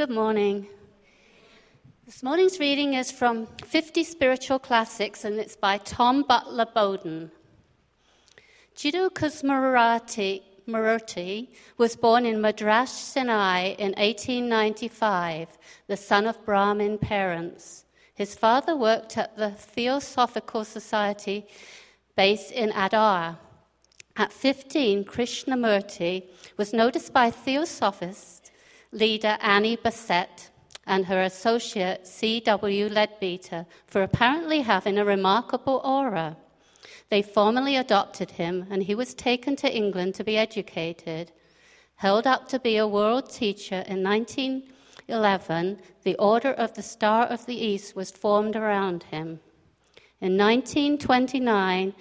Good morning. This morning's reading is from 50 Spiritual Classics and it's by Tom Butler Bowdon. Jiddu Krishnamurti was born in Madras, Chennai in 1895, the son of Brahmin parents. His father worked at the Theosophical Society based in Adyar. At 15, Krishnamurti was noticed by Theosophist leader Annie Besant and her associate C.W. Leadbeater for apparently having a remarkable aura. They formally adopted him, and he was taken to England to be educated. Held up to be a world teacher in 1911, the Order of the Star of the East was formed around him. In 1929,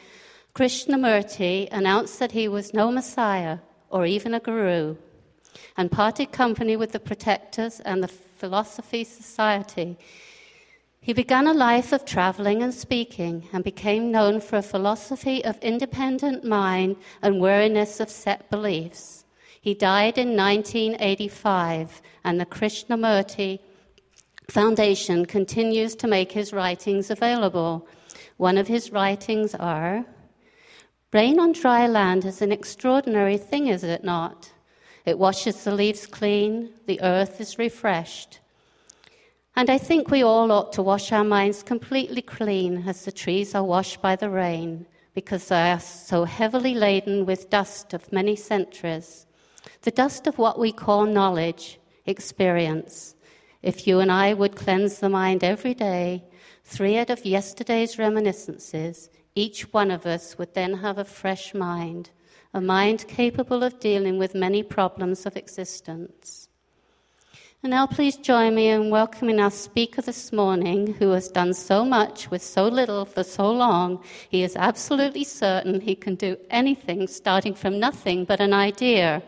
Krishnamurti announced that he was no Messiah or even a guru and parted company with the Protectors and the Philosophy Society he began a life of traveling and speaking and became known for a philosophy of independent mind and wariness of set beliefs. He died in 1985, and the Krishnamurti Foundation continues to make his writings available. One of his writings are Rain on dry land is an extraordinary thing, is it not? It washes the leaves clean, the earth is refreshed. And I think we all ought to wash our minds completely clean as the trees are washed by the rain, because they are so heavily laden with dust of many centuries. The dust of what we call knowledge, experience. If you and I would cleanse the mind every day, three out of yesterday's reminiscences, each one of us would then have a fresh mind, a mind capable of dealing with many problems of existence. And now, please join me in welcoming our speaker this morning, who has done so much with so little for so long. He is absolutely certain he can do anything starting from nothing but an idea.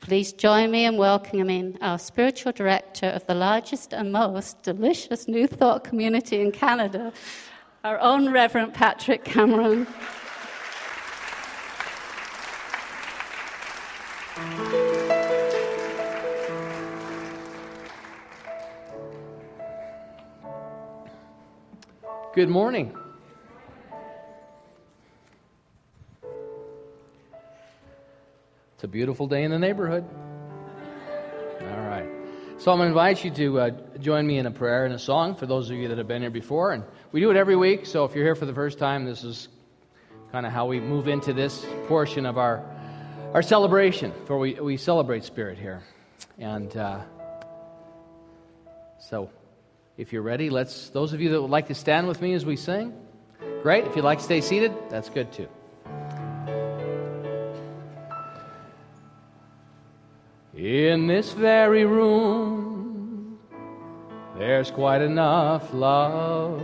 Please join me in welcoming our spiritual director of the largest and most delicious New Thought community in Canada, our own Reverend Patrick Cameron. Good morning. It's a beautiful day in the neighborhood. All right. So I'm going to invite you to uh, join me in a prayer and a song for those of you that have been here before. And we do it every week, so if you're here for the first time, this is kind of how we move into this portion of our, our celebration, for we, we celebrate Spirit here. And uh, so if you're ready, let's, those of you that would like to stand with me as we sing, great. If you'd like to stay seated, that's good too. In this very room, there's quite enough love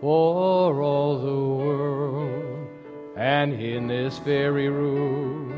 for all the world. And in this very room,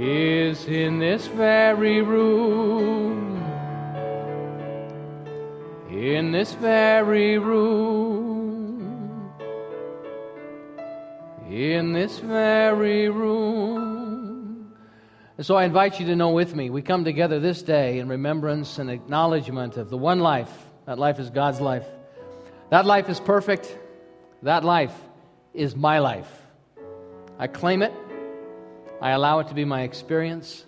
is in this very room. In this very room in this very room. And so I invite you to know with me, we come together this day in remembrance and acknowledgement of the one life. That life is God's life. That life is perfect. That life is my life. I claim it. I allow it to be my experience.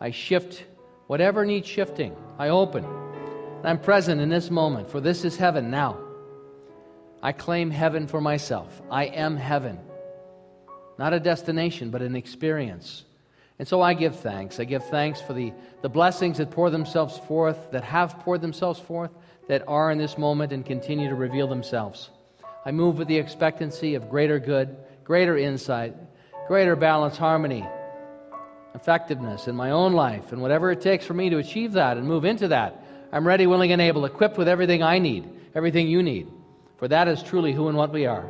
I shift whatever needs shifting. I open. I'm present in this moment, for this is heaven now. I claim heaven for myself. I am heaven. Not a destination, but an experience. And so I give thanks. I give thanks for the, the blessings that pour themselves forth, that have poured themselves forth, that are in this moment and continue to reveal themselves. I move with the expectancy of greater good, greater insight, greater balance, harmony, effectiveness in my own life, and whatever it takes for me to achieve that and move into that, I'm ready, willing, and able, equipped with everything I need, everything you need. For that is truly who and what we are.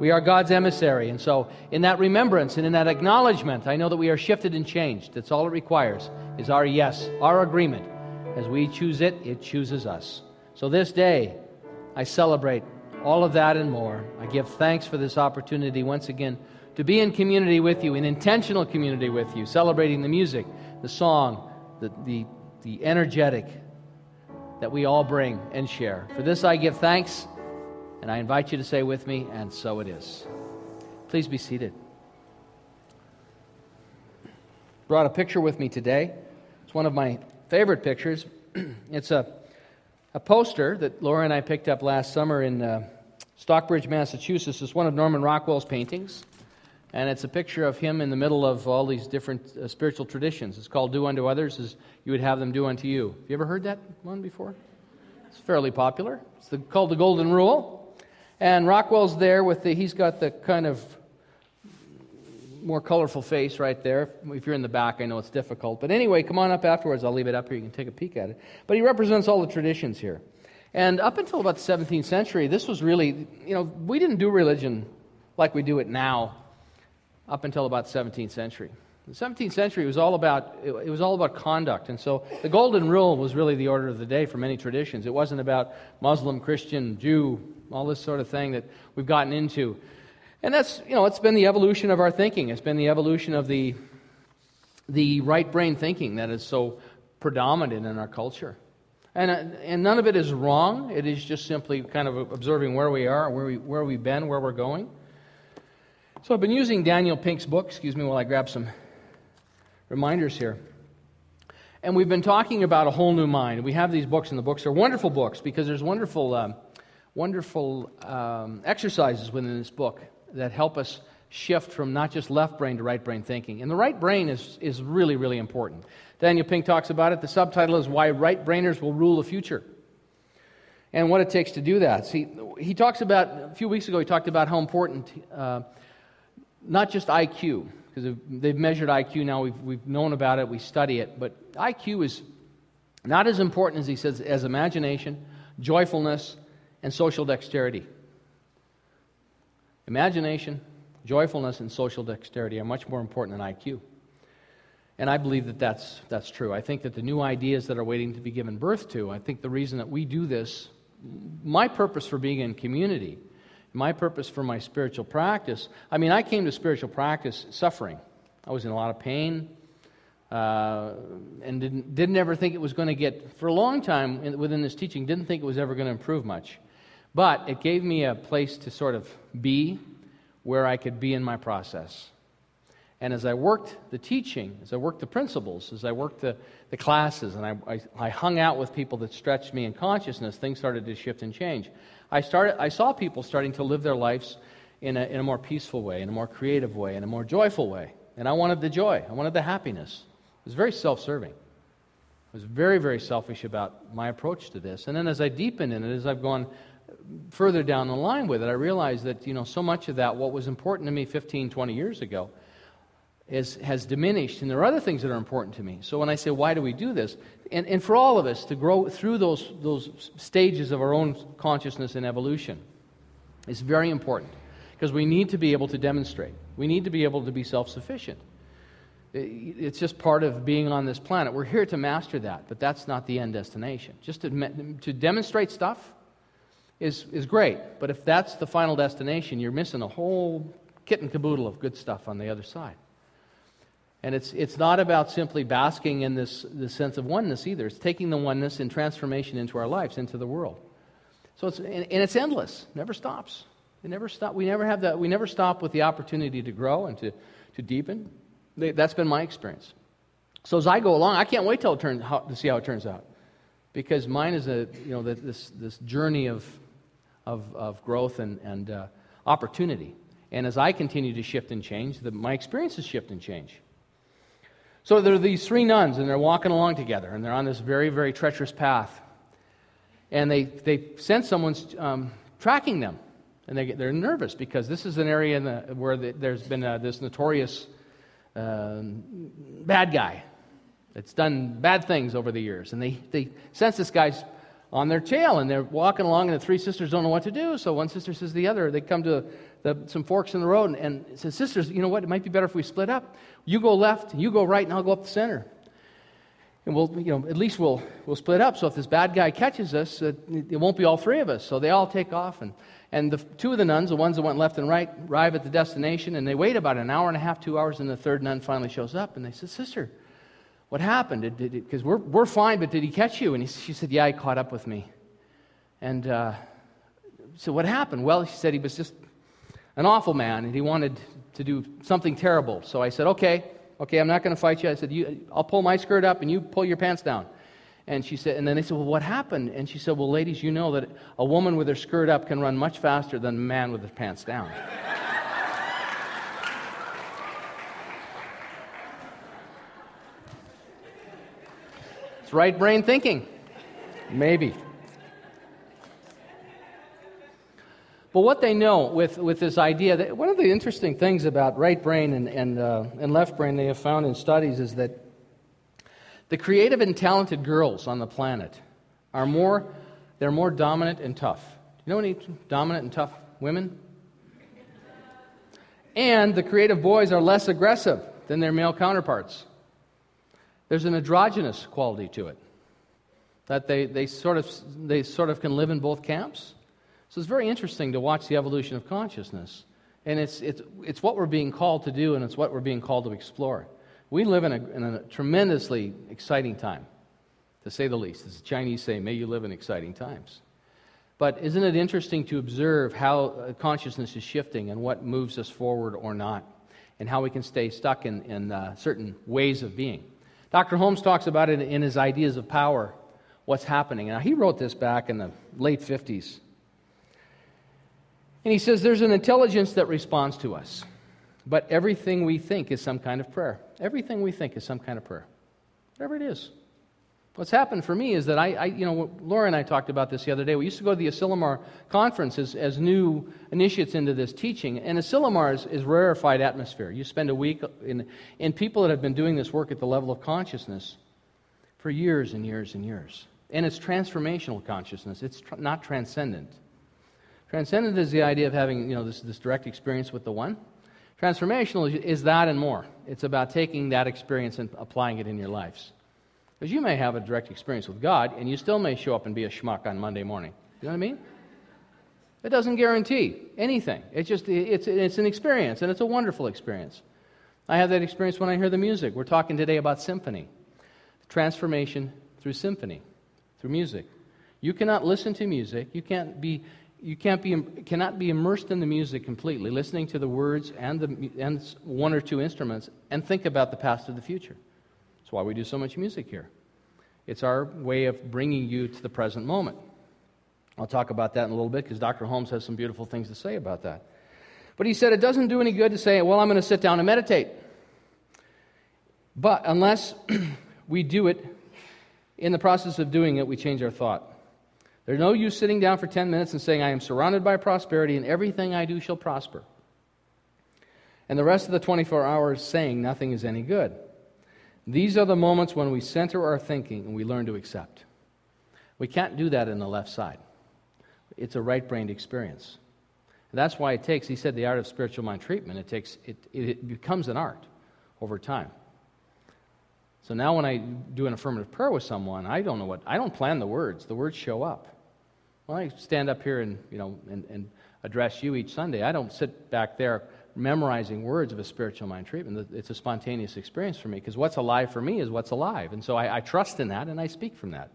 We are God's emissary. And so, in that remembrance and in that acknowledgement, I know that we are shifted and changed. That's all it requires, is our yes, our agreement. As we choose it, it chooses us. So, this day, I celebrate all of that and more. I give thanks for this opportunity once again to be in community with you, in intentional community with you, celebrating the music, the song, the, the, the energetic that we all bring and share. For this I give thanks, and I invite you to say with me, and so it is. Please be seated. Brought a picture with me today. It's one of my favorite pictures. it's a, a poster that Laura and I picked up last summer in uh, Stockbridge, Massachusetts. It's one of Norman Rockwell's paintings and it's a picture of him in the middle of all these different uh, spiritual traditions. It's called "Do unto others as you would have them do unto you." Have you ever heard that one before? It's fairly popular. It's the, called the Golden Rule, and Rockwell's there with the. He's got the kind of more colorful face right there. If you're in the back, I know it's difficult, but anyway, come on up afterwards. I'll leave it up here. You can take a peek at it. But he represents all the traditions here. And up until about the 17th century, this was really, you know, we didn't do religion like we do it now up until about the 17th century. The 17th century was all about it, was all about conduct, and so the golden rule was really the order of the day for many traditions. It wasn't about Muslim, Christian, Jew, all this sort of thing that we've gotten into, and that's you know it's been the evolution of our thinking. It's been the evolution of the the right brain thinking that is so predominant in our culture, and uh, and none of it is wrong. It is just simply kind of observing where we are, where we where we've been, where we're going. So I've been using Daniel Pink's book, excuse me, while I grab some reminders here. And we've been talking about a whole new mind. We have these books, and the books are wonderful books because there's wonderful, um, wonderful um, exercises within this book that help us shift from not just left brain to right brain thinking. And the right brain is, is really, really important. Daniel Pink talks about it. The subtitle is Why Right Brainers Will Rule the Future and what it takes to do that. See, he talks about, a few weeks ago, he talked about how important uh, not just IQ, because they've measured IQ now, we've, we've known about it, we study it, but IQ is not as important as he says as imagination, joyfulness, and social dexterity. Imagination, joyfulness, and social dexterity are much more important than IQ. And I believe that that's, that's true. I think that the new ideas that are waiting to be given birth to, I think the reason that we do this, my purpose for being in community my purpose for my spiritual practice, I mean, I came to spiritual practice suffering. I was in a lot of pain uh, and didn't, didn't ever think it was going to get, for a long time in, within this teaching, didn't think it was ever going to improve much. But it gave me a place to sort of be where I could be in my process. And as I worked the teaching, as I worked the principles, as I worked the, the classes, and I, I, I hung out with people that stretched me in consciousness, things started to shift and change. I, started, I saw people starting to live their lives in a, in a more peaceful way, in a more creative way, in a more joyful way. And I wanted the joy, I wanted the happiness. It was very self serving. I was very, very selfish about my approach to this. And then as I deepened in it, as I've gone further down the line with it, I realized that, you know, so much of that, what was important to me 15, 20 years ago, is, has diminished, and there are other things that are important to me. So when I say, why do we do this? And, and for all of us to grow through those, those stages of our own consciousness and evolution is very important because we need to be able to demonstrate. We need to be able to be self sufficient. It's just part of being on this planet. We're here to master that, but that's not the end destination. Just to, to demonstrate stuff is, is great, but if that's the final destination, you're missing a whole kit and caboodle of good stuff on the other side. And it's, it's not about simply basking in this, this sense of oneness either. It's taking the oneness and transformation into our lives, into the world. So it's, and, and it's endless, never stops. It never stop. We never have that. We never stop with the opportunity to grow and to, to deepen. That's been my experience. So as I go along, I can't wait till it turns how, to see how it turns out, because mine is a you know this this journey of of, of growth and and uh, opportunity. And as I continue to shift and change, the, my experiences shift and change. So there are these three nuns, and they're walking along together, and they're on this very, very treacherous path. And they, they sense someone's um, tracking them, and they, they're nervous because this is an area the, where the, there's been a, this notorious um, bad guy that's done bad things over the years. And they, they sense this guy's on their tail, and they're walking along, and the three sisters don't know what to do. So one sister says to the other, they come to the, some forks in the road, and, and says, Sisters, you know what? It might be better if we split up. You go left, you go right, and I'll go up the center. And we'll, you know, at least we'll, we'll split up. So if this bad guy catches us, uh, it won't be all three of us. So they all take off. And, and the two of the nuns, the ones that went left and right, arrive at the destination. And they wait about an hour and a half, two hours. And the third nun finally shows up. And they said, Sister, what happened? Because we're, we're fine, but did he catch you? And he, she said, Yeah, he caught up with me. And uh, so what happened? Well, she said he was just an awful man and he wanted to do something terrible. So I said, Okay, okay, I'm not going to fight you. I said, you, I'll pull my skirt up and you pull your pants down. And she said, and then they said, well, what happened? And she said, well, ladies, you know that a woman with her skirt up can run much faster than a man with his pants down. it's right brain thinking. Maybe. But what they know with, with this idea, that one of the interesting things about right brain and, and, uh, and left brain they have found in studies is that the creative and talented girls on the planet are more, they're more dominant and tough. Do you know any dominant and tough women? And the creative boys are less aggressive than their male counterparts. There's an androgynous quality to it. That they, they, sort of, they sort of can live in both camps. So it's very interesting to watch the evolution of consciousness. And it's, it's, it's what we're being called to do, and it's what we're being called to explore. We live in a, in a tremendously exciting time, to say the least. As the Chinese say, may you live in exciting times. But isn't it interesting to observe how uh, consciousness is shifting and what moves us forward or not, and how we can stay stuck in, in uh, certain ways of being? Dr. Holmes talks about it in his Ideas of Power, what's happening. Now, he wrote this back in the late 50s. And he says there's an intelligence that responds to us. But everything we think is some kind of prayer. Everything we think is some kind of prayer. Whatever it is. What's happened for me is that I, I, you know, Laura and I talked about this the other day. We used to go to the Asilomar conference as, as new initiates into this teaching. And Asilomar is, is rarefied atmosphere. You spend a week in, in people that have been doing this work at the level of consciousness for years and years and years. And it's transformational consciousness, it's tr- not transcendent. Transcendent is the idea of having you know, this, this direct experience with the one. Transformational is, is that and more. It's about taking that experience and applying it in your lives. Because you may have a direct experience with God, and you still may show up and be a schmuck on Monday morning. You know what I mean? It doesn't guarantee anything. It's just it's, it's an experience, and it's a wonderful experience. I have that experience when I hear the music. We're talking today about symphony, transformation through symphony, through music. You cannot listen to music. You can't be you can't be, cannot be immersed in the music completely, listening to the words and, the, and one or two instruments, and think about the past or the future. That's why we do so much music here. It's our way of bringing you to the present moment. I'll talk about that in a little bit because Dr. Holmes has some beautiful things to say about that. But he said it doesn't do any good to say, well, I'm going to sit down and meditate. But unless we do it, in the process of doing it, we change our thought. There's no use sitting down for 10 minutes and saying, I am surrounded by prosperity and everything I do shall prosper. And the rest of the 24 hours saying nothing is any good. These are the moments when we center our thinking and we learn to accept. We can't do that in the left side. It's a right brained experience. And that's why it takes, he said, the art of spiritual mind treatment, it, takes, it, it becomes an art over time. So now when I do an affirmative prayer with someone, I don't know what, I don't plan the words. The words show up. When I stand up here and, you know, and, and address you each Sunday, I don't sit back there memorizing words of a spiritual mind treatment. It's a spontaneous experience for me because what's alive for me is what's alive. And so I, I trust in that and I speak from that.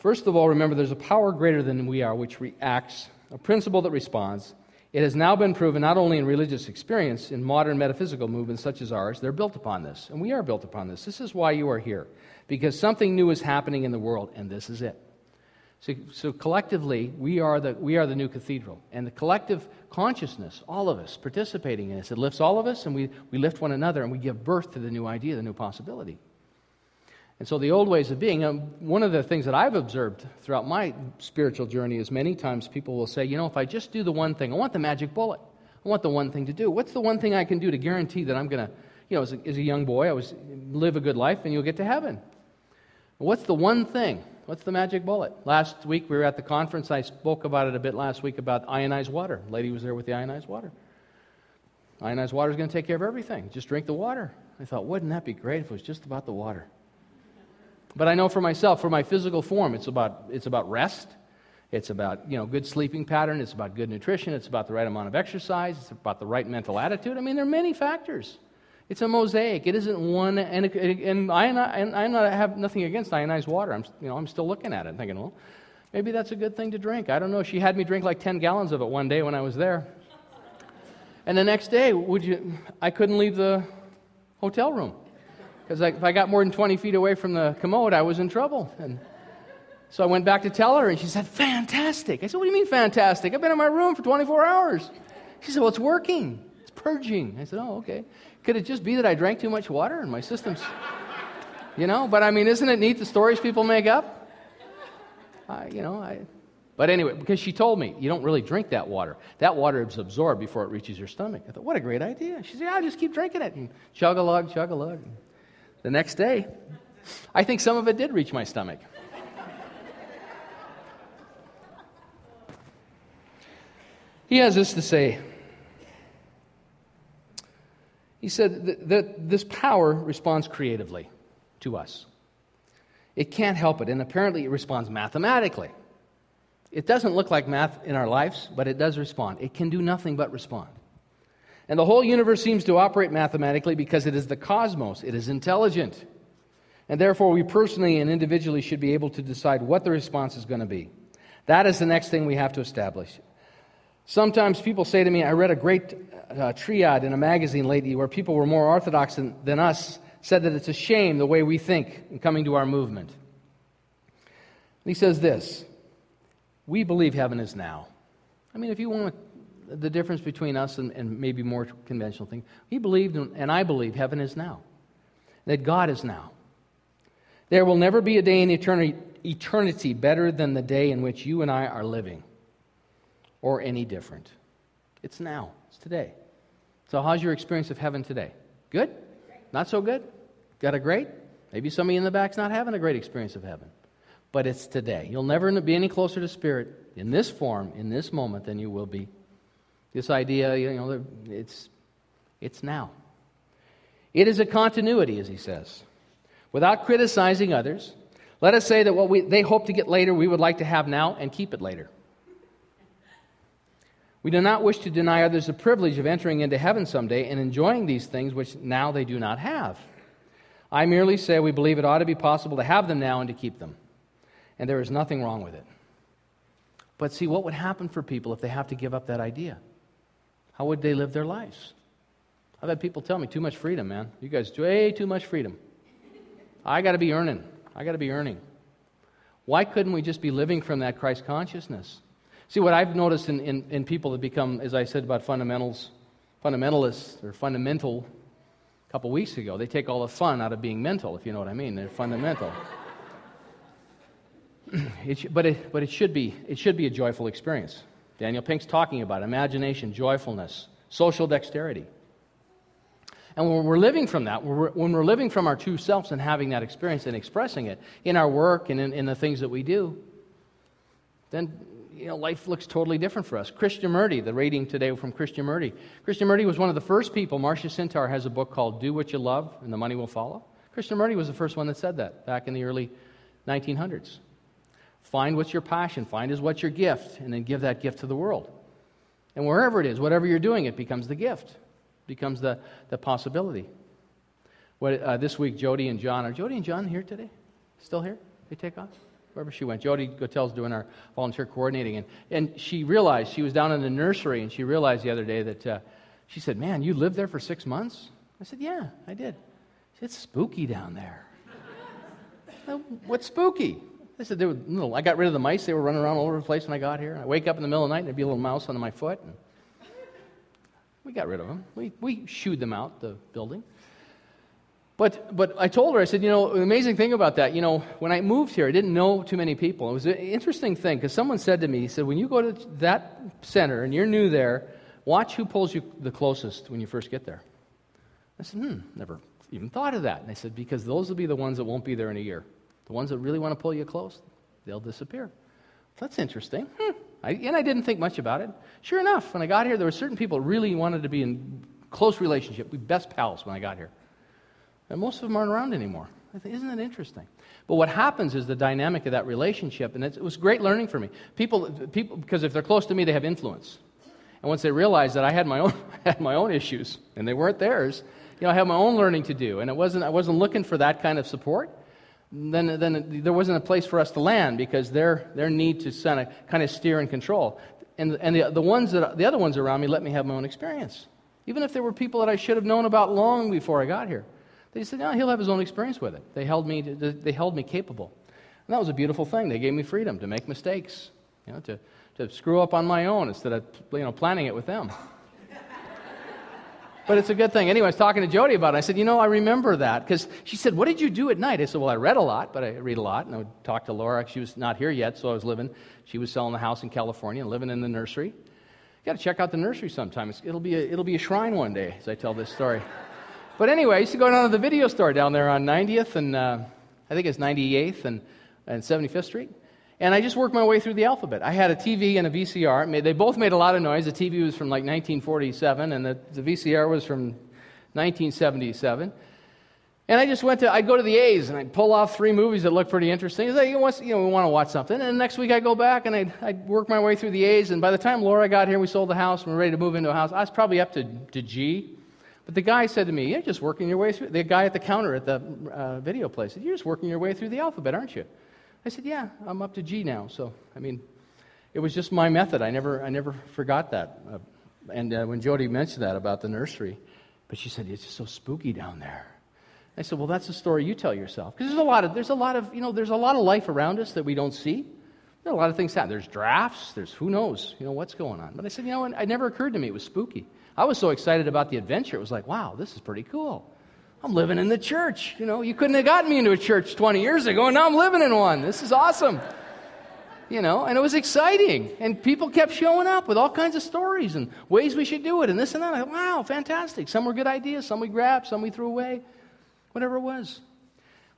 First of all, remember there's a power greater than we are which reacts, a principle that responds. It has now been proven not only in religious experience, in modern metaphysical movements such as ours, they're built upon this. And we are built upon this. This is why you are here. Because something new is happening in the world, and this is it. So, so, collectively, we are, the, we are the new cathedral. And the collective consciousness, all of us participating in this, it lifts all of us and we, we lift one another and we give birth to the new idea, the new possibility. And so the old ways of being, um, one of the things that I've observed throughout my spiritual journey is many times people will say, you know, if I just do the one thing, I want the magic bullet. I want the one thing to do. What's the one thing I can do to guarantee that I'm going to, you know, as a, as a young boy, I was live a good life and you'll get to heaven? What's the one thing? What's the magic bullet? Last week we were at the conference. I spoke about it a bit last week about ionized water. The lady was there with the ionized water. Ionized water is going to take care of everything. Just drink the water. I thought, wouldn't that be great if it was just about the water? But I know for myself, for my physical form, it's about, it's about rest. It's about you know good sleeping pattern. It's about good nutrition. It's about the right amount of exercise. It's about the right mental attitude. I mean, there are many factors. It's a mosaic. It isn't one. And, and I, and I not, have nothing against ionized water. I'm you know I'm still looking at it thinking, well, maybe that's a good thing to drink. I don't know. She had me drink like 10 gallons of it one day when I was there. And the next day, would you? I couldn't leave the hotel room because if I got more than 20 feet away from the commode, I was in trouble. And so I went back to tell her, and she said, Fantastic. I said, What do you mean fantastic? I've been in my room for 24 hours. She said, Well, it's working, purging. I said, Oh, okay. Could it just be that I drank too much water and my system's, you know? But I mean, isn't it neat the stories people make up? I, you know, I. But anyway, because she told me, you don't really drink that water. That water is absorbed before it reaches your stomach. I thought, what a great idea. She said, yeah, I'll just keep drinking it. And chug a lug, chug a lug. The next day, I think some of it did reach my stomach. he has this to say. He said that, this power responds creatively to us. It can't help it, and apparently it responds mathematically. It doesn't look like math in our lives, but it does respond. It can do nothing but respond. And the whole universe seems to operate mathematically because it is the cosmos, it is intelligent. And therefore, we personally and individually should be able to decide what the response is going to be. That is the next thing we have to establish. Sometimes people say to me, I read a great uh, triad in a magazine lately where people were more orthodox than, than us, said that it's a shame the way we think in coming to our movement. He says this we believe heaven is now. I mean, if you want the difference between us and, and maybe more conventional things, he believed, and I believe, heaven is now, that God is now. There will never be a day in eternity, eternity better than the day in which you and I are living, or any different. It's now, it's today. So, how's your experience of heaven today? Good? Not so good? Got a great? Maybe somebody in the back's not having a great experience of heaven but it's today. You'll never be any closer to Spirit in this form, in this moment, than you will be. This idea, you know, it's, it's now. It is a continuity, as he says. Without criticizing others, let us say that what we, they hope to get later, we would like to have now and keep it later. We do not wish to deny others the privilege of entering into heaven someday and enjoying these things which now they do not have. I merely say we believe it ought to be possible to have them now and to keep them and there is nothing wrong with it. But see, what would happen for people if they have to give up that idea? How would they live their lives? I've had people tell me, too much freedom, man. You guys, way too much freedom. I got to be earning. I got to be earning. Why couldn't we just be living from that Christ consciousness? See, what I've noticed in, in, in people that become, as I said about fundamentals, fundamentalists or fundamental a couple weeks ago, they take all the fun out of being mental, if you know what I mean. They're fundamental. it, but, it, but it, should be, it should be a joyful experience. Daniel Pink's talking about imagination, joyfulness, social dexterity. And when we're living from that, when we're living from our true selves and having that experience and expressing it in our work and in, in the things that we do, then you know, life looks totally different for us. Krishnamurti, the rating today from Krishnamurti. Christian Krishnamurti was one of the first people. Marsha Sinetar has a book called Do What You Love and the Money Will Follow. Krishnamurti was the first one that said that back in the early 1900s. Find what's your passion, find is what's your gift, and then give that gift to the world. And wherever it is, whatever you're doing, it becomes the gift, becomes the, the possibility. What, uh, this week, Jody and John, are Jody and John here today? Still here? They take off? Wherever she went. Jody Gotel's doing our volunteer coordinating. And, and she realized, she was down in the nursery, and she realized the other day that uh, she said, Man, you lived there for six months? I said, Yeah, I did. Said, it's spooky down there. What's spooky? I said, they were little. I got rid of the mice. They were running around all over the place when I got here. I wake up in the middle of the night and there'd be a little mouse under my foot. And we got rid of them. We, we shooed them out the building. But, but I told her, I said, you know, the amazing thing about that, you know, when I moved here, I didn't know too many people. It was an interesting thing because someone said to me, he said, when you go to that center and you're new there, watch who pulls you the closest when you first get there. I said, hmm, never even thought of that. And they said, because those will be the ones that won't be there in a year. The ones that really want to pull you close, they'll disappear. That's interesting. Hmm. I, and I didn't think much about it. Sure enough, when I got here, there were certain people really wanted to be in close relationship. We best pals when I got here. And most of them aren't around anymore. Isn't that interesting? But what happens is the dynamic of that relationship, and it was great learning for me. People, people, because if they're close to me, they have influence. And once they realized that I had my own, had my own issues, and they weren't theirs, you know, I had my own learning to do, and it wasn't, I wasn't looking for that kind of support. Then, then there wasn't a place for us to land because their, their need to kind of, kind of steer and control. And, and the, the, ones that, the other ones around me let me have my own experience. Even if there were people that I should have known about long before I got here. They said, no, he'll have his own experience with it. They held me, to, they held me capable. And that was a beautiful thing. They gave me freedom to make mistakes, you know, to, to screw up on my own instead of you know, planning it with them. but it's a good thing. Anyway, I was talking to Jody about it. I said, you know, I remember that. Because she said, what did you do at night? I said, well, I read a lot, but I read a lot. And I would talk to Laura. She was not here yet, so I was living. She was selling the house in California and living in the nursery. You got to check out the nursery sometime. it'll, be a, it'll be a shrine one day as I tell this story. But anyway, I used to go down to the video store down there on 90th and uh, I think it's 98th and, and 75th Street. And I just worked my way through the alphabet. I had a TV and a VCR. They both made a lot of noise. The TV was from like 1947, and the, the VCR was from 1977. And I just went to, I'd go to the A's and I'd pull off three movies that looked pretty interesting. Like, you know, we want to watch something. And next week I'd go back and I'd, I'd, work my way through the A's. And by the time Laura got here, we sold the house and we are ready to move into a house. I was probably up to, to G. But the guy said to me, You're just working your way through. The guy at the counter at the uh, video place said, You're just working your way through the alphabet, aren't you? I said, Yeah, I'm up to G now. So, I mean, it was just my method. I never, I never forgot that. Uh, and uh, when Jody mentioned that about the nursery, but she said, It's just so spooky down there. I said, Well, that's a story you tell yourself. Because there's a lot of, there's a lot of, you know, there's a lot of life around us that we don't see. There are a lot of things happen. There's drafts. There's who knows, you know, what's going on. But I said, you know, it never occurred to me it was spooky. I was so excited about the adventure. It was like, wow, this is pretty cool. I'm living in the church. You know, you couldn't have gotten me into a church 20 years ago, and now I'm living in one. This is awesome. You know, and it was exciting. And people kept showing up with all kinds of stories and ways we should do it and this and that. Thought, wow, fantastic. Some were good ideas, some we grabbed, some we threw away, whatever it was.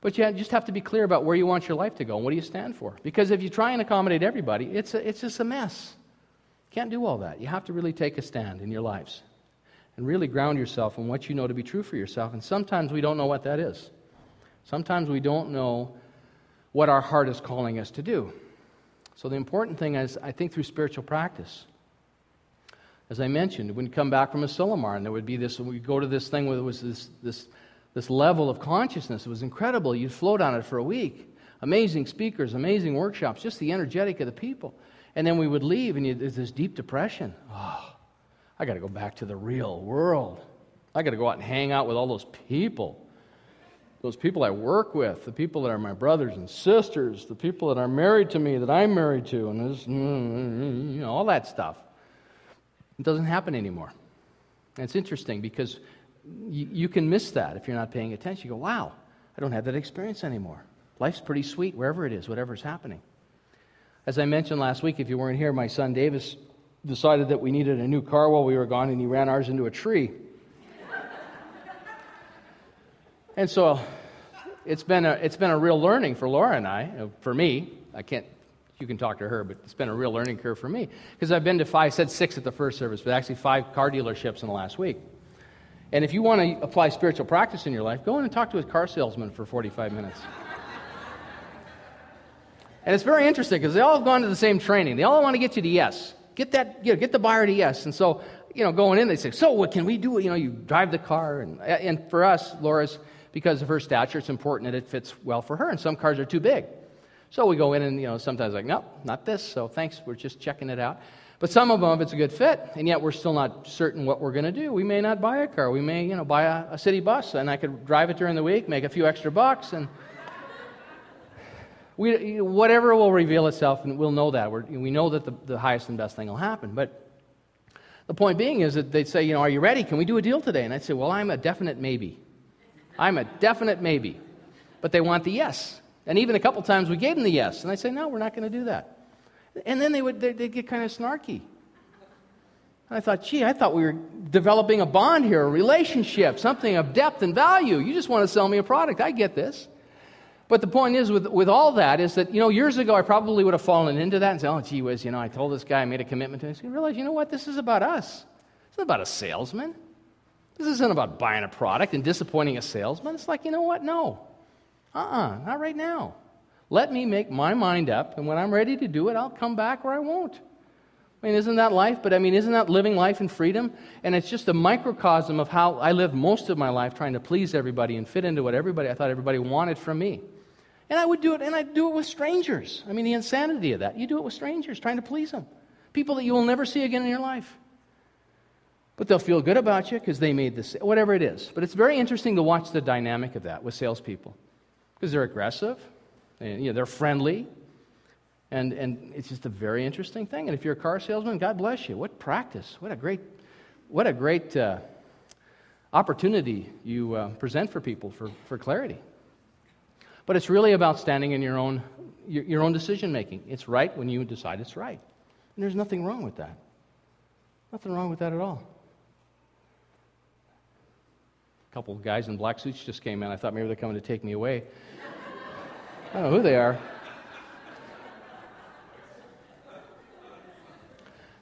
But you just have to be clear about where you want your life to go and what do you stand for. Because if you try and accommodate everybody, it's, a, it's just a mess. Can't do all that. You have to really take a stand in your lives and really ground yourself in what you know to be true for yourself. And sometimes we don't know what that is. Sometimes we don't know what our heart is calling us to do. So the important thing is, I think, through spiritual practice. As I mentioned, you come back from a Asilomar, and there would be this, we'd go to this thing where there was this, this, this level of consciousness. It was incredible. You'd float on it for a week. Amazing speakers, amazing workshops, just the energetic of the people. And then we would leave, and there's this deep depression. Oh, I got to go back to the real world. I got to go out and hang out with all those people. Those people I work with, the people that are my brothers and sisters, the people that are married to me, that I'm married to, and this, mm, mm, mm, you know, all that stuff. It doesn't happen anymore. And it's interesting because you, you can miss that if you're not paying attention. You go, wow, I don't have that experience anymore. Life's pretty sweet wherever it is, whatever's happening. As I mentioned last week, if you weren't here, my son Davis decided that we needed a new car while we were gone, and he ran ours into a tree. and so it's been, a, it's been a real learning for Laura and I, uh, for me. I can't, you can talk to her, but it's been a real learning curve for me. Because I've been to five, I said six at the first service, but actually five car dealerships in the last week. And if you want to apply spiritual practice in your life, go in and talk to a car salesman for 45 minutes. and it's very interesting because they all have gone to the same training. They all want to get you to yes. Get that, you know, get the buyer to yes. And so, you know, going in, they say, so what can we do? You know, you drive the car. And, and for us, Laura's, because of her stature, it's important that it fits well for her. And some cars are too big. So we go in and, you know, sometimes like, nope, not this. So thanks, we're just checking it out. But some of them, if it's a good fit, and yet we're still not certain what we're going to do. We may not buy a car. We may, you know, buy a, a city bus, and I could drive it during the week, make a few extra bucks, and we, whatever will reveal itself, and we'll know that. We're, we know that the, the highest and best thing will happen. But the point being is that they'd say, you know, are you ready? Can we do a deal today? And I'd say, well, I'm a definite maybe. I'm a definite maybe. But they want the yes. And even a couple times we gave them the yes. And I'd say, no, we're not going to do that. And then they would they'd, get kind of snarky. And I thought, gee, I thought we were developing a bond here, a relationship, something of depth and value. You just want to sell me a product. I get this. But the point is, with, with all that, is that, you know, years ago I probably would have fallen into that and said, oh, gee whiz, you know, I told this guy I made a commitment to him. I realize, you know what? This is about us. It's not about a salesman. This isn't about buying a product and disappointing a salesman. It's like, you know what? No. Uh uh-uh, uh not right now. Let me make my mind up, and when I'm ready to do it, I'll come back or I won't. I mean, isn't that life? But I mean, isn't that living life in freedom? And it's just a microcosm of how I lived most of my life trying to please everybody and fit into what everybody I thought everybody wanted from me. And I would do it, and I'd do it with strangers. I mean, the insanity of that. You do it with strangers, trying to please them. People that you will never see again in your life. But they'll feel good about you because they made this, whatever it is. But it's very interesting to watch the dynamic of that with salespeople because they're aggressive, and, you know, they're friendly, and, and it's just a very interesting thing. And if you're a car salesman, God bless you. What practice. What a great, what a great uh, opportunity you uh, present for people for, for clarity. But it's really about standing in your own, your, your own decision making. It's right when you decide it's right. And there's nothing wrong with that. Nothing wrong with that at all. A couple of guys in black suits just came in. I thought maybe they're coming to take me away. I don't know who they are.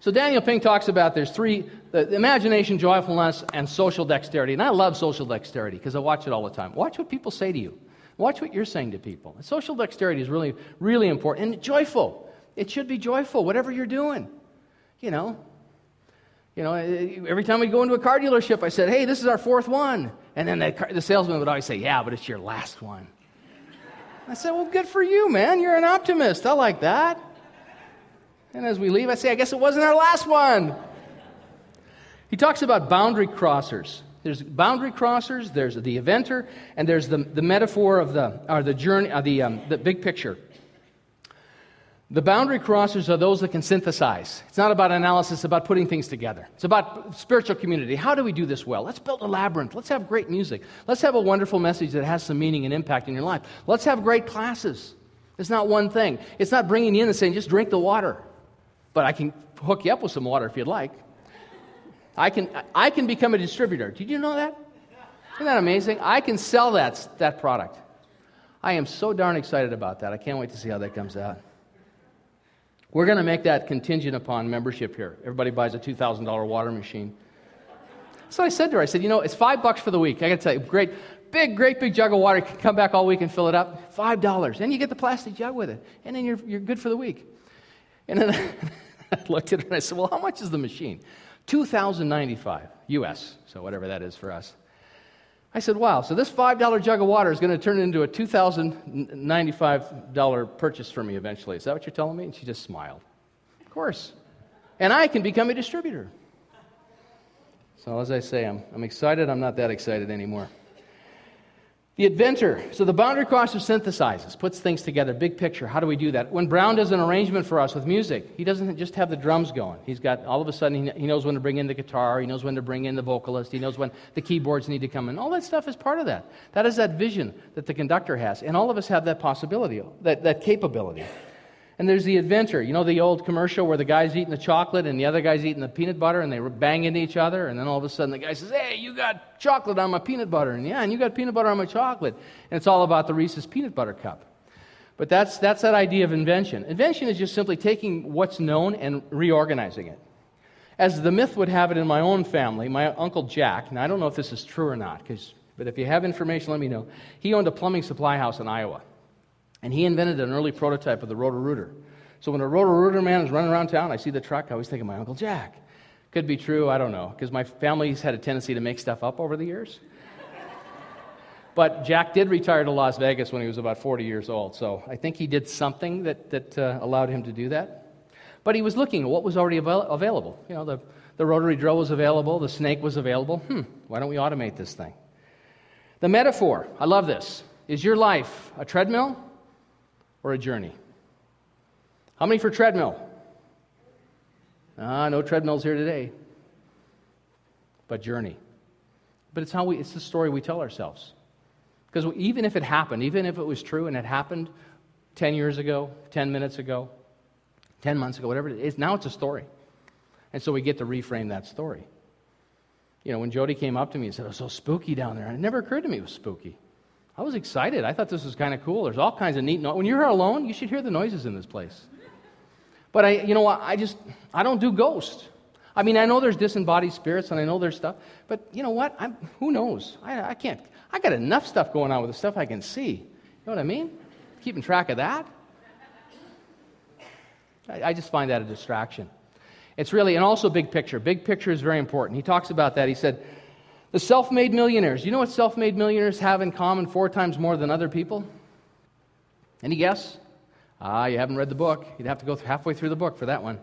So Daniel Pink talks about there's three the imagination, joyfulness, and social dexterity. And I love social dexterity because I watch it all the time. Watch what people say to you. Watch what you're saying to people. Social dexterity is really, really important and joyful. It should be joyful, whatever you're doing. You know, you know, eh, every time we go into a car dealership, I said, "Hey, this is our fourth one," and then the, car, the salesman would always say, "Yeah, but it's your last one." I said, "Well, good for you, man. You're an optimist. I like that." And as we leave, I say, "I guess it wasn't our last one." He talks about boundary crossers. There's boundary crossers, there's the eventer, and there's the, the metaphor of the, or the journey, uh, the, um, the big picture. The boundary crossers are those that can synthesize. It's not about analysis, it's about putting things together. It's about spiritual community. How do we do this well? Let's build a labyrinth. Let's have great music. Let's have a wonderful message that has some meaning and impact in your life. Let's have great classes. It's not one thing. It's not bringing you in and saying, just drink the water. But I can hook you up with some water if you'd like. I can, I can become a distributor. Did you know that? Isn't that amazing? I can sell that, that product. I am so darn excited about that. I can't wait to see how that comes out. We're going to make that contingent upon membership here. Everybody buys a $2,000 water machine. So I said to her, I said, you know, it's five bucks for the week. I got to tell you, great, big, great big jug of water. Come back all week and fill it up. Five dollars. And you get the plastic jug with it. And then you're, you're good for the week. And then I looked at her and I said, well, how much is the machine? 2095 US, so whatever that is for us. I said, wow, so this $5 jug of water is going to turn into a $2,095 purchase for me eventually. Is that what you're telling me? And she just smiled. Of course. And I can become a distributor. So, as I say, I'm, I'm excited. I'm not that excited anymore. The inventor. So the boundary crosser synthesizes, puts things together, big picture. How do we do that? When Brown does an arrangement for us with music, he doesn't just have the drums going. He's got, all of a sudden, he knows when to bring in the guitar, he knows when to bring in the vocalist, he knows when the keyboards need to come in. All that stuff is part of that. That is that vision that the conductor has. And all of us have that possibility, that, that capability. And there's the inventor. You know the old commercial where the guy's eating the chocolate and the other guy's eating the peanut butter and they bang into each other? And then all of a sudden the guy says, Hey, you got chocolate on my peanut butter. And yeah, and you got peanut butter on my chocolate. And it's all about the Reese's peanut butter cup. But that's, that's that idea of invention. Invention is just simply taking what's known and reorganizing it. As the myth would have it in my own family, my uncle Jack, and I don't know if this is true or not, but if you have information, let me know. He owned a plumbing supply house in Iowa. And he invented an early prototype of the Roto-Rooter. So when a Roto-Rooter man is running around town, I see the truck, I always think of my Uncle Jack. Could be true, I don't know, because my family's had a tendency to make stuff up over the years. but Jack did retire to Las Vegas when he was about 40 years old, so I think he did something that, that uh, allowed him to do that. But he was looking at what was already avail- available. You know, the, the rotary drill was available, the snake was available. Hmm, why don't we automate this thing? The metaphor, I love this. Is your life a treadmill or a journey? How many for treadmill? Ah, no treadmills here today. But journey. But it's how we it's the story we tell ourselves. Because even if it happened, even if it was true and it happened 10 years ago, 10 minutes ago, 10 months ago, whatever it is, now it's a story. And so we get to reframe that story. You know, when Jody came up to me and said, it was so spooky down there, and it never occurred to me it was spooky. I was excited. I thought this was kind of cool. There's all kinds of neat no- When you're alone, you should hear the noises in this place. But I, you know what? I just, I don't do ghosts. I mean, I know there's disembodied spirits and I know there's stuff, but you know what? I'm, who knows? I, I can't, I got enough stuff going on with the stuff I can see. You know what I mean? Keeping track of that. I, I just find that a distraction. It's really, and also big picture. Big picture is very important. He talks about that. He said, the self made millionaires. You know what self made millionaires have in common four times more than other people? Any guess? Ah, you haven't read the book. You'd have to go halfway through the book for that one.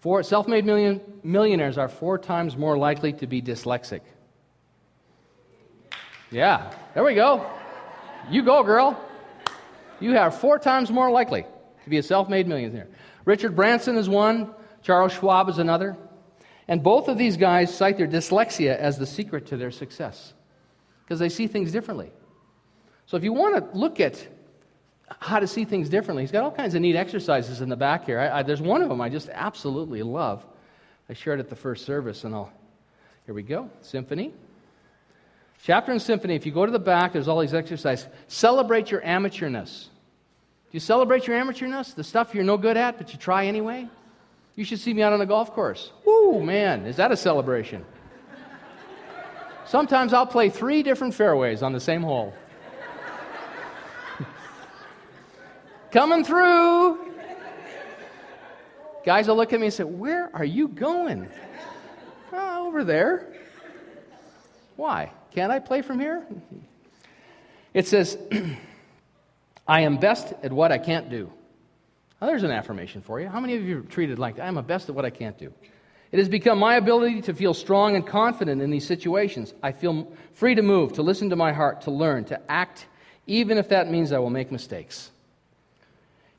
Four, self made million, millionaires are four times more likely to be dyslexic. Yeah, there we go. You go, girl. You are four times more likely to be a self made millionaire. Richard Branson is one, Charles Schwab is another. And both of these guys cite their dyslexia as the secret to their success because they see things differently. So if you want to look at how to see things differently, he's got all kinds of neat exercises in the back here. I, I, there's one of them I just absolutely love. I shared it at the first service, and I'll. Here we go. Symphony. Chapter and symphony. If you go to the back, there's all these exercises. Celebrate your amateurness. Do you celebrate your amateurness? The stuff you're no good at, but you try anyway? You should see me out on the golf course. Woo, man, is that a celebration? Sometimes I'll play three different fairways on the same hole. Coming through. Guys will look at me and say, Where are you going? Oh, over there. Why? Can't I play from here? It says, I am best at what I can't do. Now, there's an affirmation for you. How many of you are treated like that? I am a best at what I can't do. It has become my ability to feel strong and confident in these situations. I feel free to move, to listen to my heart, to learn, to act, even if that means I will make mistakes.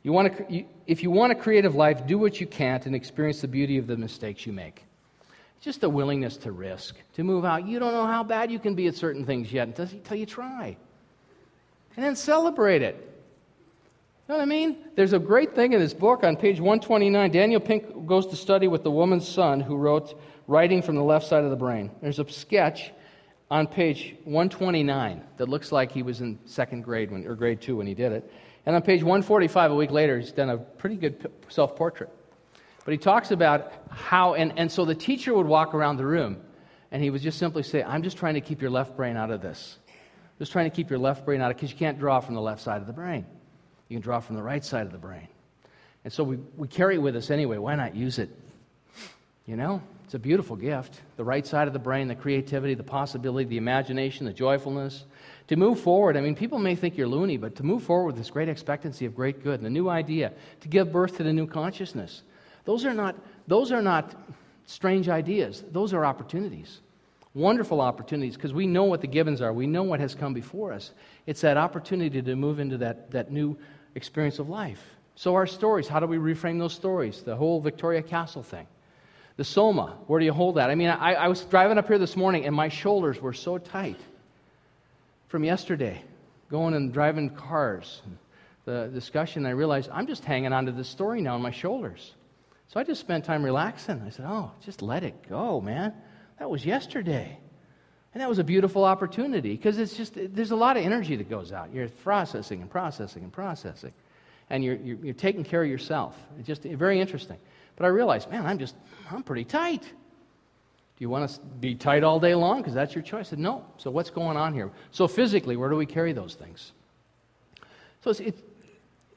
You want to, you, if you want a creative life, do what you can't and experience the beauty of the mistakes you make. Just a willingness to risk, to move out. You don't know how bad you can be at certain things yet until you try. And then celebrate it know what I mean? There's a great thing in this book on page 129. Daniel Pink goes to study with the woman's son who wrote Writing from the Left Side of the Brain. There's a sketch on page 129 that looks like he was in second grade when, or grade two when he did it. And on page 145, a week later, he's done a pretty good self portrait. But he talks about how, and, and so the teacher would walk around the room and he would just simply say, I'm just trying to keep your left brain out of this. Just trying to keep your left brain out of because you can't draw from the left side of the brain. You can draw from the right side of the brain. And so we, we carry it with us anyway. Why not use it? You know, it's a beautiful gift. The right side of the brain, the creativity, the possibility, the imagination, the joyfulness. To move forward, I mean, people may think you're loony, but to move forward with this great expectancy of great good and a new idea, to give birth to the new consciousness, those are not, those are not strange ideas. Those are opportunities. Wonderful opportunities because we know what the givens are. We know what has come before us. It's that opportunity to move into that, that new experience of life. So, our stories, how do we reframe those stories? The whole Victoria Castle thing. The Soma, where do you hold that? I mean, I, I was driving up here this morning and my shoulders were so tight from yesterday, going and driving cars. The discussion, I realized I'm just hanging on to this story now on my shoulders. So I just spent time relaxing. I said, Oh, just let it go, man. That was yesterday. And that was a beautiful opportunity because it's just, there's a lot of energy that goes out. You're processing and processing and processing. And you're, you're, you're taking care of yourself. It's just very interesting. But I realized, man, I'm just, I'm pretty tight. Do you want to be tight all day long? Because that's your choice. I said, no. So what's going on here? So physically, where do we carry those things? So it's, it,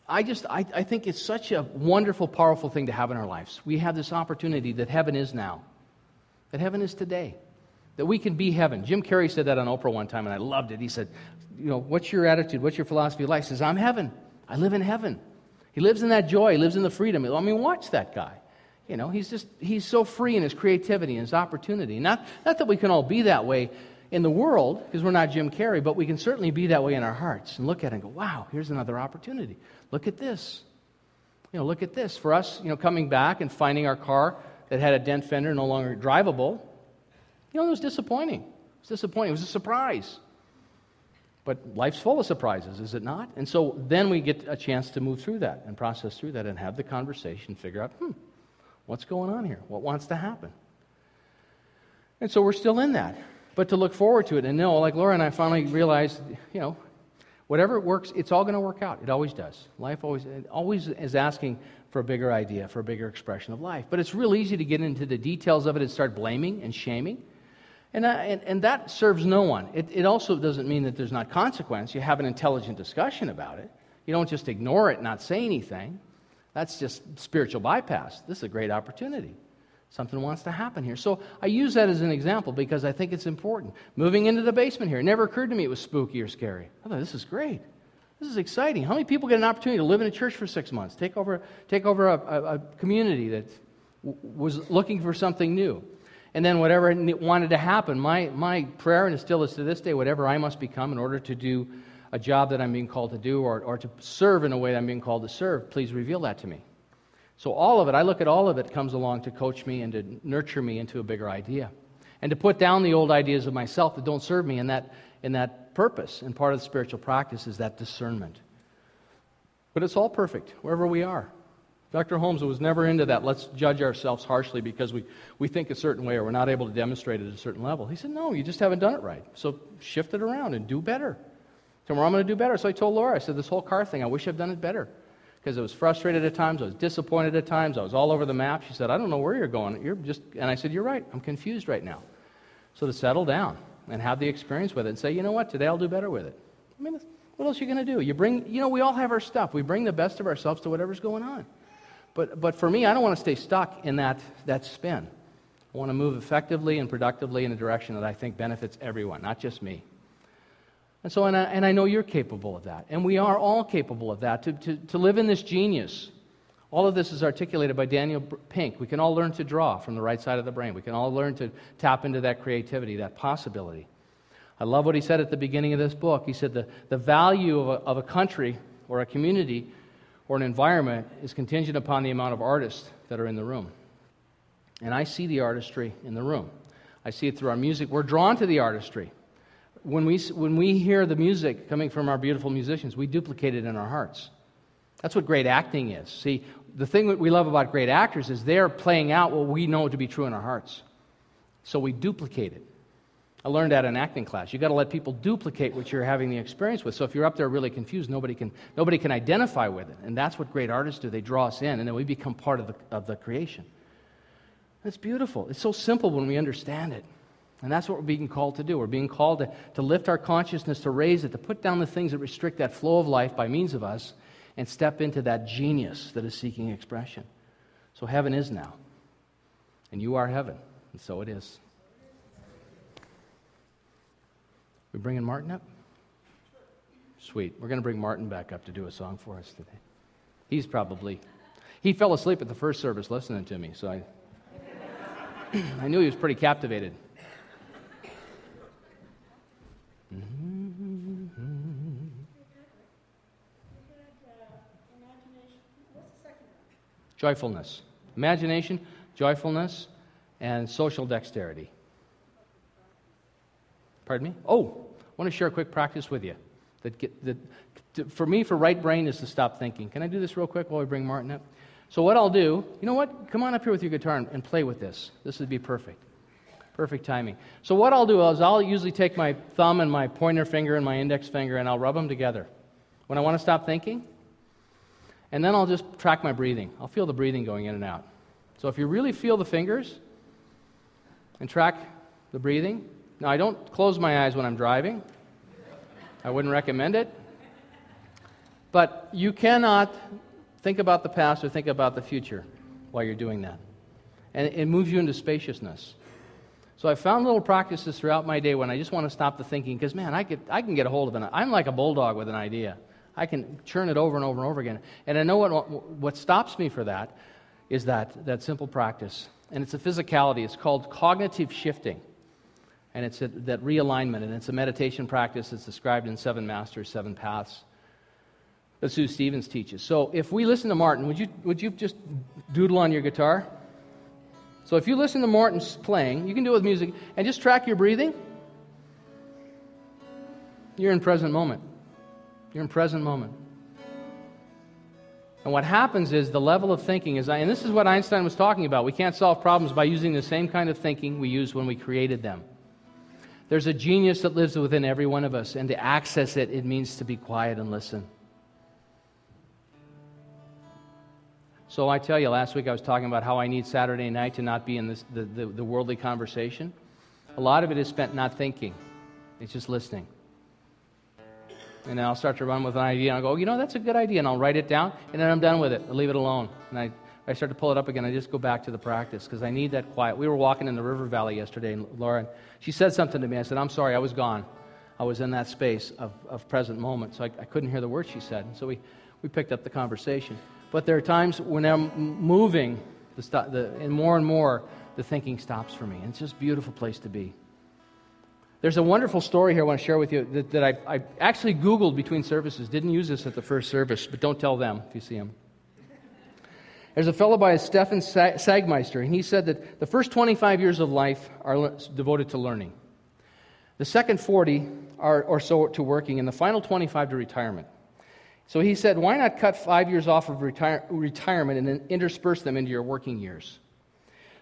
I just, I, I think it's such a wonderful, powerful thing to have in our lives. We have this opportunity that heaven is now, that heaven is today that we can be heaven. Jim Carrey said that on Oprah one time, and I loved it. He said, You know, what's your attitude? What's your philosophy of life? He says, I'm heaven. I live in heaven. He lives in that joy. He lives in the freedom. I mean, watch that guy. You know, he's just, he's so free in his creativity and his opportunity. Not, not that we can all be that way in the world, because we're not Jim Carrey, but we can certainly be that way in our hearts and look at it and go, wow, here's another opportunity. Look at this. You know, look at this. For us, you know, coming back and finding our car that had a dent fender no longer drivable, you know, it was disappointing. It was disappointing. It was a surprise. But life's full of surprises, is it not? And so then we get a chance to move through that and process through that and have the conversation, figure out, hmm, what's going on here? What wants to happen? And so we're still in that. But to look forward to it and know, like Laura and I finally realized, you know, Whatever works, it's all going to work out. It always does. Life always, always is asking for a bigger idea, for a bigger expression of life. But it's real easy to get into the details of it and start blaming and shaming. And, uh, and, and, that serves no one. It, it also doesn't mean that there's not consequence. You have an intelligent discussion about it. You don't just ignore it, not say anything. That's just spiritual bypass. This is a great opportunity. Something wants to happen here. So I use that as an example because I think it's important. Moving into the basement here, it never occurred to me it was spooky or scary. I thought, this is great. This is exciting. How many people get an opportunity to live in a church for six months, take over, take over a, a, a community that w- was looking for something new? And then whatever wanted to happen, my, my prayer, and it still is to this day, whatever I must become in order to do a job that I'm being called to do or, or to serve in a way that I'm being called to serve, please reveal that to me. So, all of it, I look at all of it, comes along to coach me and to nurture me into a bigger idea. And to put down the old ideas of myself that don't serve me in that, in that purpose. And part of the spiritual practice is that discernment. But it's all perfect, wherever we are. Dr. Holmes was never into that. Let's judge ourselves harshly because we, we think a certain way or we're not able to demonstrate it at a certain level. He said, No, you just haven't done it right. So shift it around and do better. Tomorrow I'm going to do better. So I told Laura, I said, This whole car thing, I wish I'd done it better because I was frustrated at times, I was disappointed at times, I was all over the map. She said, I don't know where you're going. You're just, and I said, You're right, I'm confused right now. So to settle down and have the experience with it and say, you know what, today I'll do better with it. I mean, what else are you going to do? You bring, you know, we all have our stuff. We bring the best of ourselves to whatever's going on. But, but for me, I don't want to stay stuck in that, that spin. I want to move effectively and productively in a direction that I think benefits everyone, not just me. And so, and I, and I know you're capable of that. And we are all capable of that, to, to, to live in this genius. All of this is articulated by Daniel Pink. We can all learn to draw from the right side of the brain. We can all learn to tap into that creativity, that possibility. I love what he said at the beginning of this book. He said the, the value of a, of a country or a community or an environment is contingent upon the amount of artists that are in the room. And I see the artistry in the room. I see it through our music. We're drawn to the artistry when we, when we hear the music coming from our beautiful musicians, we duplicate it in our hearts. That's what great acting is. See, the thing that we love about great actors is they're playing out what we know to be true in our hearts. So we duplicate it. I learned that in acting class. You've got to let people duplicate what you're having the experience with. So if you're up there really confused, nobody can, nobody can identify with it. And that's what great artists do. They draw us in, and then we become part of the, of the creation. It's beautiful. It's so simple when we understand it. And that's what we're being called to do. We're being called to, to lift our consciousness, to raise it, to put down the things that restrict that flow of life by means of us, and step into that genius that is seeking expression. So heaven is now. And you are heaven. And so it is. We bringing Martin up? Sweet. We're going to bring Martin back up to do a song for us today. He's probably, he fell asleep at the first service listening to me, so I, I knew he was pretty captivated. Joyfulness. Imagination, joyfulness, and social dexterity. Pardon me? Oh, I want to share a quick practice with you. That, get, that to, for me, for right brain is to stop thinking. Can I do this real quick while we bring Martin up? So, what I'll do, you know what? Come on up here with your guitar and, and play with this. This would be perfect. Perfect timing. So, what I'll do is I'll usually take my thumb and my pointer finger and my index finger and I'll rub them together. When I want to stop thinking, and then I'll just track my breathing. I'll feel the breathing going in and out. So if you really feel the fingers and track the breathing, now I don't close my eyes when I'm driving. I wouldn't recommend it. But you cannot think about the past or think about the future while you're doing that. And it moves you into spaciousness. So I found little practices throughout my day when I just want to stop the thinking because, man, I, get, I can get a hold of it. I'm like a bulldog with an idea. I can churn it over and over and over again. And I know what, what stops me for that is that, that simple practice. And it's a physicality. It's called cognitive shifting. And it's a, that realignment. And it's a meditation practice that's described in Seven Masters, Seven Paths that Sue Stevens teaches. So if we listen to Martin, would you, would you just doodle on your guitar? So if you listen to Martin playing, you can do it with music, and just track your breathing. You're in present moment. You're in present moment. And what happens is the level of thinking is, and this is what Einstein was talking about. We can't solve problems by using the same kind of thinking we used when we created them. There's a genius that lives within every one of us, and to access it, it means to be quiet and listen. So I tell you, last week I was talking about how I need Saturday night to not be in this, the, the, the worldly conversation. A lot of it is spent not thinking, it's just listening. And I'll start to run with an idea, and I'll go, oh, you know, that's a good idea, and I'll write it down, and then I'm done with it. I'll leave it alone. And I, I start to pull it up again, I just go back to the practice because I need that quiet. We were walking in the river valley yesterday, and Laura, she said something to me. I said, I'm sorry, I was gone. I was in that space of, of present moment, so I, I couldn't hear the words she said. And so we, we picked up the conversation. But there are times when I'm moving, the, the, and more and more, the thinking stops for me. And it's just a beautiful place to be. There's a wonderful story here I want to share with you that, that I, I actually Googled between services. Didn't use this at the first service, but don't tell them if you see them. There's a fellow by Stefan Sagmeister, and he said that the first 25 years of life are devoted to learning. The second 40 are or so to working, and the final 25 to retirement. So he said, Why not cut five years off of retire- retirement and then intersperse them into your working years?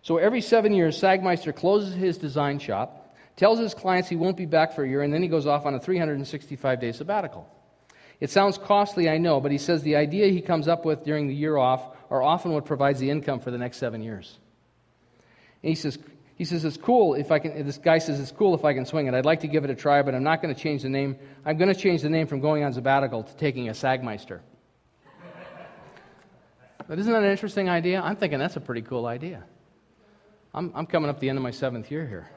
So every seven years, Sagmeister closes his design shop, tells his clients he won't be back for a year, and then he goes off on a 365 day sabbatical. It sounds costly, I know, but he says the idea he comes up with during the year off are often what provides the income for the next seven years. And he says, he says, it's cool if I can, this guy says, it's cool if I can swing it. I'd like to give it a try, but I'm not going to change the name. I'm going to change the name from going on sabbatical to taking a Sagmeister. but isn't that an interesting idea? I'm thinking that's a pretty cool idea. I'm, I'm coming up the end of my seventh year here.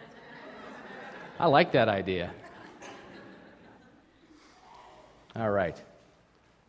I like that idea. All right.